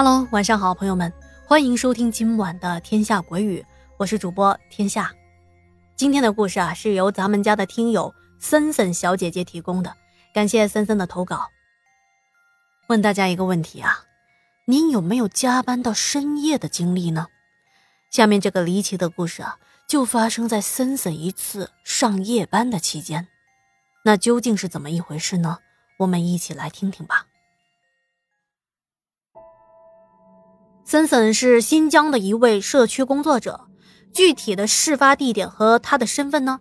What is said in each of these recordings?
Hello，晚上好，朋友们，欢迎收听今晚的《天下鬼语》，我是主播天下。今天的故事啊，是由咱们家的听友森森小姐姐提供的，感谢森森的投稿。问大家一个问题啊，您有没有加班到深夜的经历呢？下面这个离奇的故事啊，就发生在森森一次上夜班的期间，那究竟是怎么一回事呢？我们一起来听听吧。森森是新疆的一位社区工作者，具体的事发地点和他的身份呢，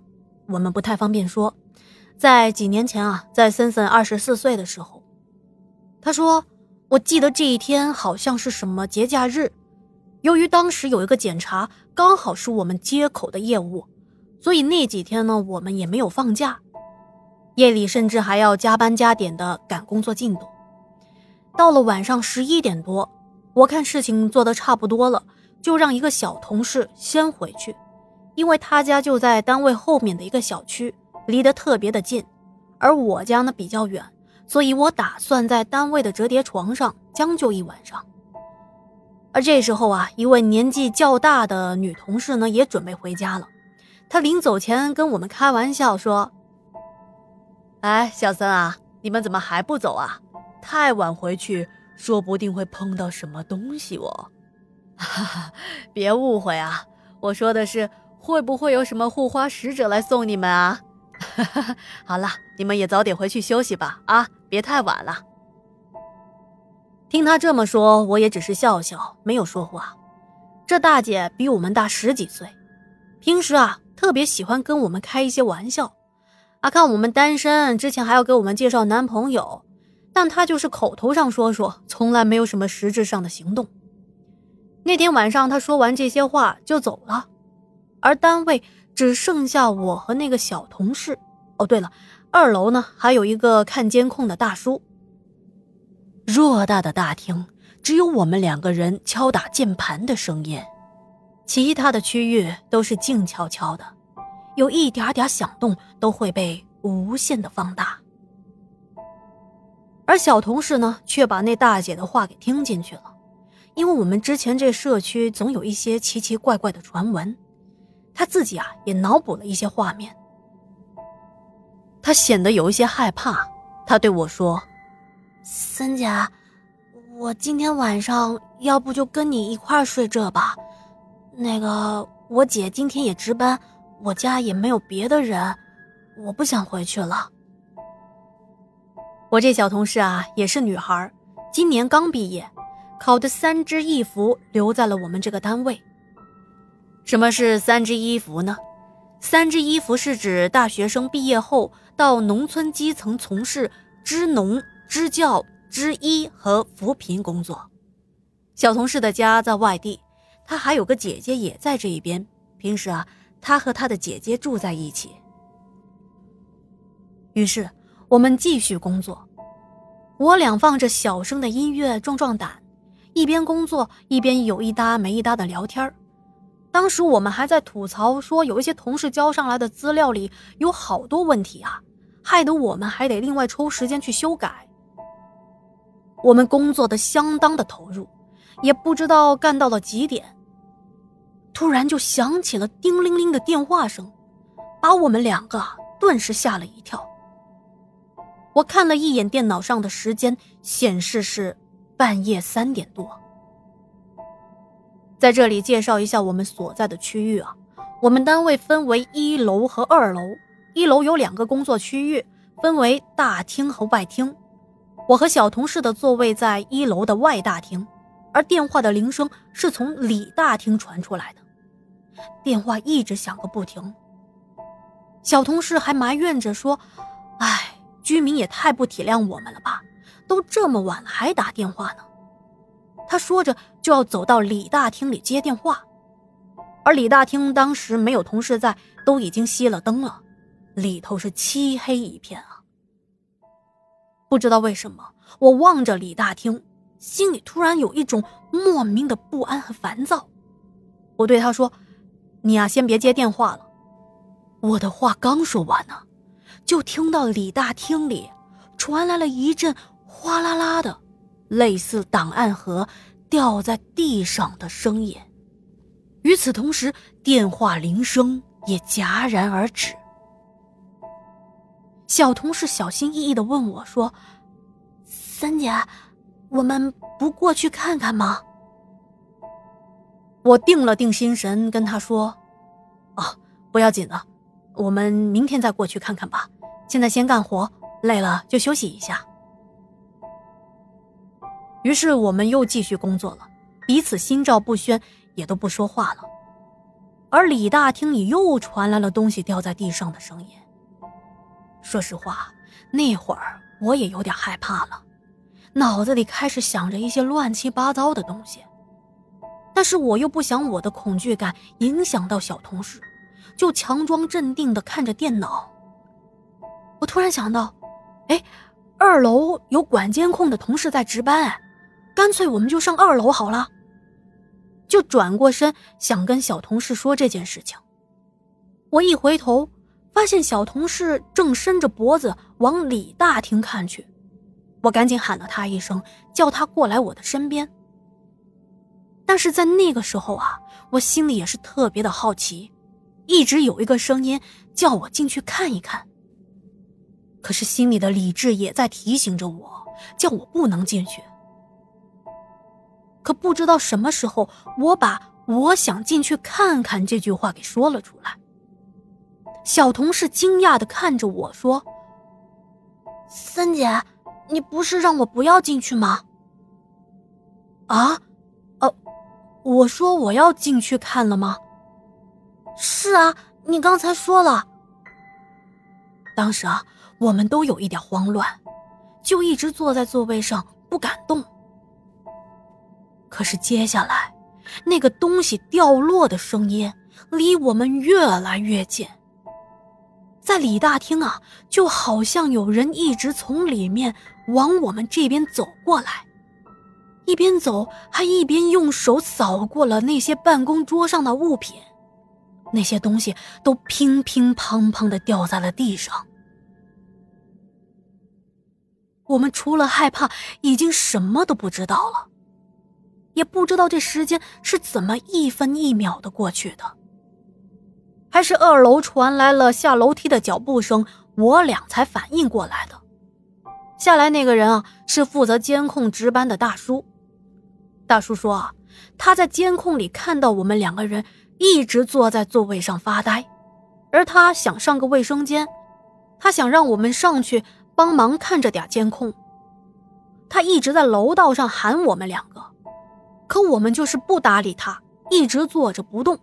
我们不太方便说。在几年前啊，在森森二十四岁的时候，他说：“我记得这一天好像是什么节假日，由于当时有一个检查，刚好是我们接口的业务，所以那几天呢，我们也没有放假，夜里甚至还要加班加点的赶工作进度。到了晚上十一点多。”我看事情做得差不多了，就让一个小同事先回去，因为他家就在单位后面的一个小区，离得特别的近，而我家呢比较远，所以我打算在单位的折叠床上将就一晚上。而这时候啊，一位年纪较大的女同事呢也准备回家了，她临走前跟我们开玩笑说：“哎，小森啊，你们怎么还不走啊？太晚回去。”说不定会碰到什么东西哦，哈哈，别误会啊，我说的是会不会有什么护花使者来送你们啊？哈哈，好了，你们也早点回去休息吧，啊，别太晚了。听他这么说，我也只是笑笑，没有说话。这大姐比我们大十几岁，平时啊特别喜欢跟我们开一些玩笑，啊，看我们单身，之前还要给我们介绍男朋友。但他就是口头上说说，从来没有什么实质上的行动。那天晚上，他说完这些话就走了，而单位只剩下我和那个小同事。哦，对了，二楼呢还有一个看监控的大叔。偌大的大厅，只有我们两个人敲打键盘的声音，其他的区域都是静悄悄的，有一点点响动都会被无限的放大。而小同事呢，却把那大姐的话给听进去了，因为我们之前这社区总有一些奇奇怪怪的传闻，他自己啊也脑补了一些画面。他显得有一些害怕，他对我说：“森姐，我今天晚上要不就跟你一块睡这吧？那个我姐今天也值班，我家也没有别的人，我不想回去了。”我这小同事啊，也是女孩，今年刚毕业，考的三支一扶留在了我们这个单位。什么是三支一扶呢？三支一扶是指大学生毕业后到农村基层从事支农、支教、支医和扶贫工作。小同事的家在外地，他还有个姐姐也在这一边，平时啊，他和他的姐姐住在一起。于是。我们继续工作，我俩放着小声的音乐壮壮胆，一边工作一边有一搭没一搭的聊天当时我们还在吐槽说，有一些同事交上来的资料里有好多问题啊，害得我们还得另外抽时间去修改。我们工作的相当的投入，也不知道干到了几点，突然就响起了叮铃铃的电话声，把我们两个顿时吓了一跳。我看了一眼电脑上的时间，显示是半夜三点多。在这里介绍一下我们所在的区域啊，我们单位分为一楼和二楼，一楼有两个工作区域，分为大厅和外厅。我和小同事的座位在一楼的外大厅，而电话的铃声是从里大厅传出来的，电话一直响个不停。小同事还埋怨着说：“哎。”居民也太不体谅我们了吧！都这么晚了还打电话呢。他说着就要走到李大厅里接电话，而李大厅当时没有同事在，都已经熄了灯了，里头是漆黑一片啊。不知道为什么，我望着李大厅，心里突然有一种莫名的不安和烦躁。我对他说：“你呀，先别接电话了。”我的话刚说完呢。就听到李大厅里传来了一阵哗啦啦的，类似档案盒掉在地上的声音。与此同时，电话铃声也戛然而止。小同事小心翼翼的问我说：“三姐，我们不过去看看吗？”我定了定心神，跟他说：“啊，不要紧的，我们明天再过去看看吧。现在先干活，累了就休息一下。”于是我们又继续工作了，彼此心照不宣，也都不说话了。而李大厅里又传来了东西掉在地上的声音。说实话，那会儿我也有点害怕了，脑子里开始想着一些乱七八糟的东西。但是我又不想我的恐惧感影响到小同事，就强装镇定的看着电脑。我突然想到，哎，二楼有管监控的同事在值班，哎，干脆我们就上二楼好了。就转过身想跟小同事说这件事情。我一回头，发现小同事正伸着脖子往里大厅看去，我赶紧喊了他一声，叫他过来我的身边。但是在那个时候啊，我心里也是特别的好奇，一直有一个声音叫我进去看一看。可是心里的理智也在提醒着我，叫我不能进去。可不知道什么时候，我把“我想进去看看”这句话给说了出来。小同事惊讶的看着我说：“三姐，你不是让我不要进去吗？”啊？我说我要进去看了吗？是啊，你刚才说了。当时啊，我们都有一点慌乱，就一直坐在座位上不敢动。可是接下来，那个东西掉落的声音离我们越来越近，在里大厅啊，就好像有人一直从里面往我们这边走过来。一边走，还一边用手扫过了那些办公桌上的物品，那些东西都乒乒乓乓的掉在了地上。我们除了害怕，已经什么都不知道了，也不知道这时间是怎么一分一秒的过去的。还是二楼传来了下楼梯的脚步声，我俩才反应过来的。下来那个人啊，是负责监控值班的大叔。大叔说：“啊，他在监控里看到我们两个人一直坐在座位上发呆，而他想上个卫生间，他想让我们上去帮忙看着点监控。他一直在楼道上喊我们两个，可我们就是不搭理他，一直坐着不动。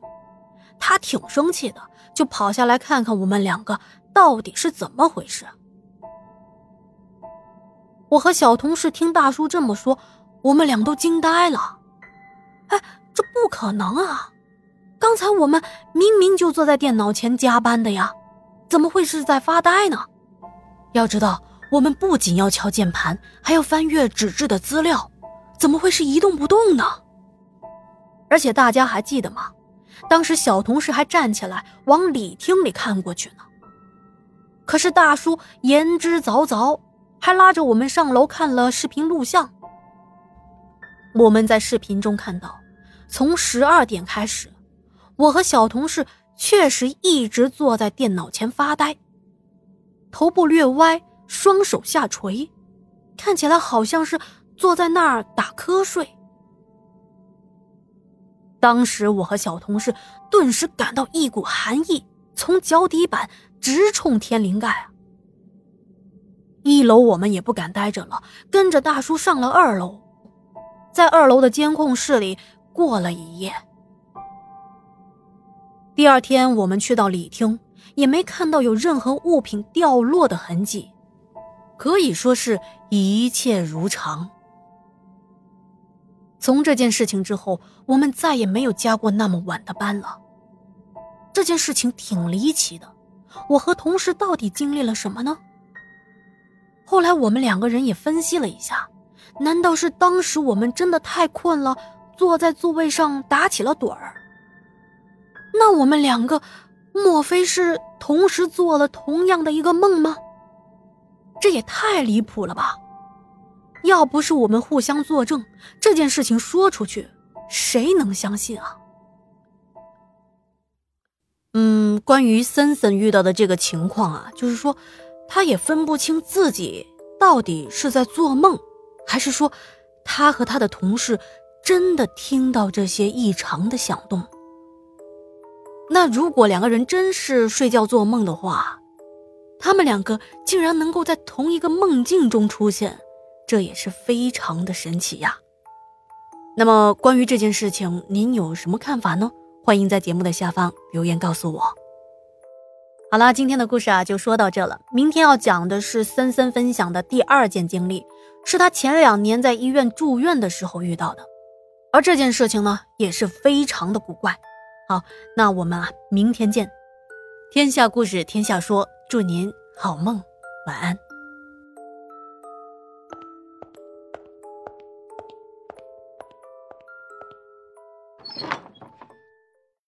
他挺生气的，就跑下来看看我们两个到底是怎么回事。我和小同事听大叔这么说。”我们俩都惊呆了，哎，这不可能啊！刚才我们明明就坐在电脑前加班的呀，怎么会是在发呆呢？要知道，我们不仅要敲键盘，还要翻阅纸质的资料，怎么会是一动不动呢？而且大家还记得吗？当时小同事还站起来往礼厅里看过去呢。可是大叔言之凿凿，还拉着我们上楼看了视频录像。我们在视频中看到，从十二点开始，我和小同事确实一直坐在电脑前发呆，头部略歪，双手下垂，看起来好像是坐在那儿打瞌睡。当时我和小同事顿时感到一股寒意从脚底板直冲天灵盖啊！一楼我们也不敢待着了，跟着大叔上了二楼。在二楼的监控室里过了一夜。第二天，我们去到礼厅，也没看到有任何物品掉落的痕迹，可以说是一切如常。从这件事情之后，我们再也没有加过那么晚的班了。这件事情挺离奇的，我和同事到底经历了什么呢？后来我们两个人也分析了一下。难道是当时我们真的太困了，坐在座位上打起了盹儿？那我们两个，莫非是同时做了同样的一个梦吗？这也太离谱了吧！要不是我们互相作证，这件事情说出去，谁能相信啊？嗯，关于森森遇到的这个情况啊，就是说，他也分不清自己到底是在做梦，还是说他和他的同事真的听到这些异常的响动。那如果两个人真是睡觉做梦的话，他们两个竟然能够在同一个梦境中出现，这也是非常的神奇呀。那么关于这件事情，您有什么看法呢？欢迎在节目的下方留言告诉我。好啦，今天的故事啊就说到这了。明天要讲的是森森分享的第二件经历，是他前两年在医院住院的时候遇到的，而这件事情呢也是非常的古怪。好，那我们啊明天见。天下故事天下说，祝您好梦，晚安。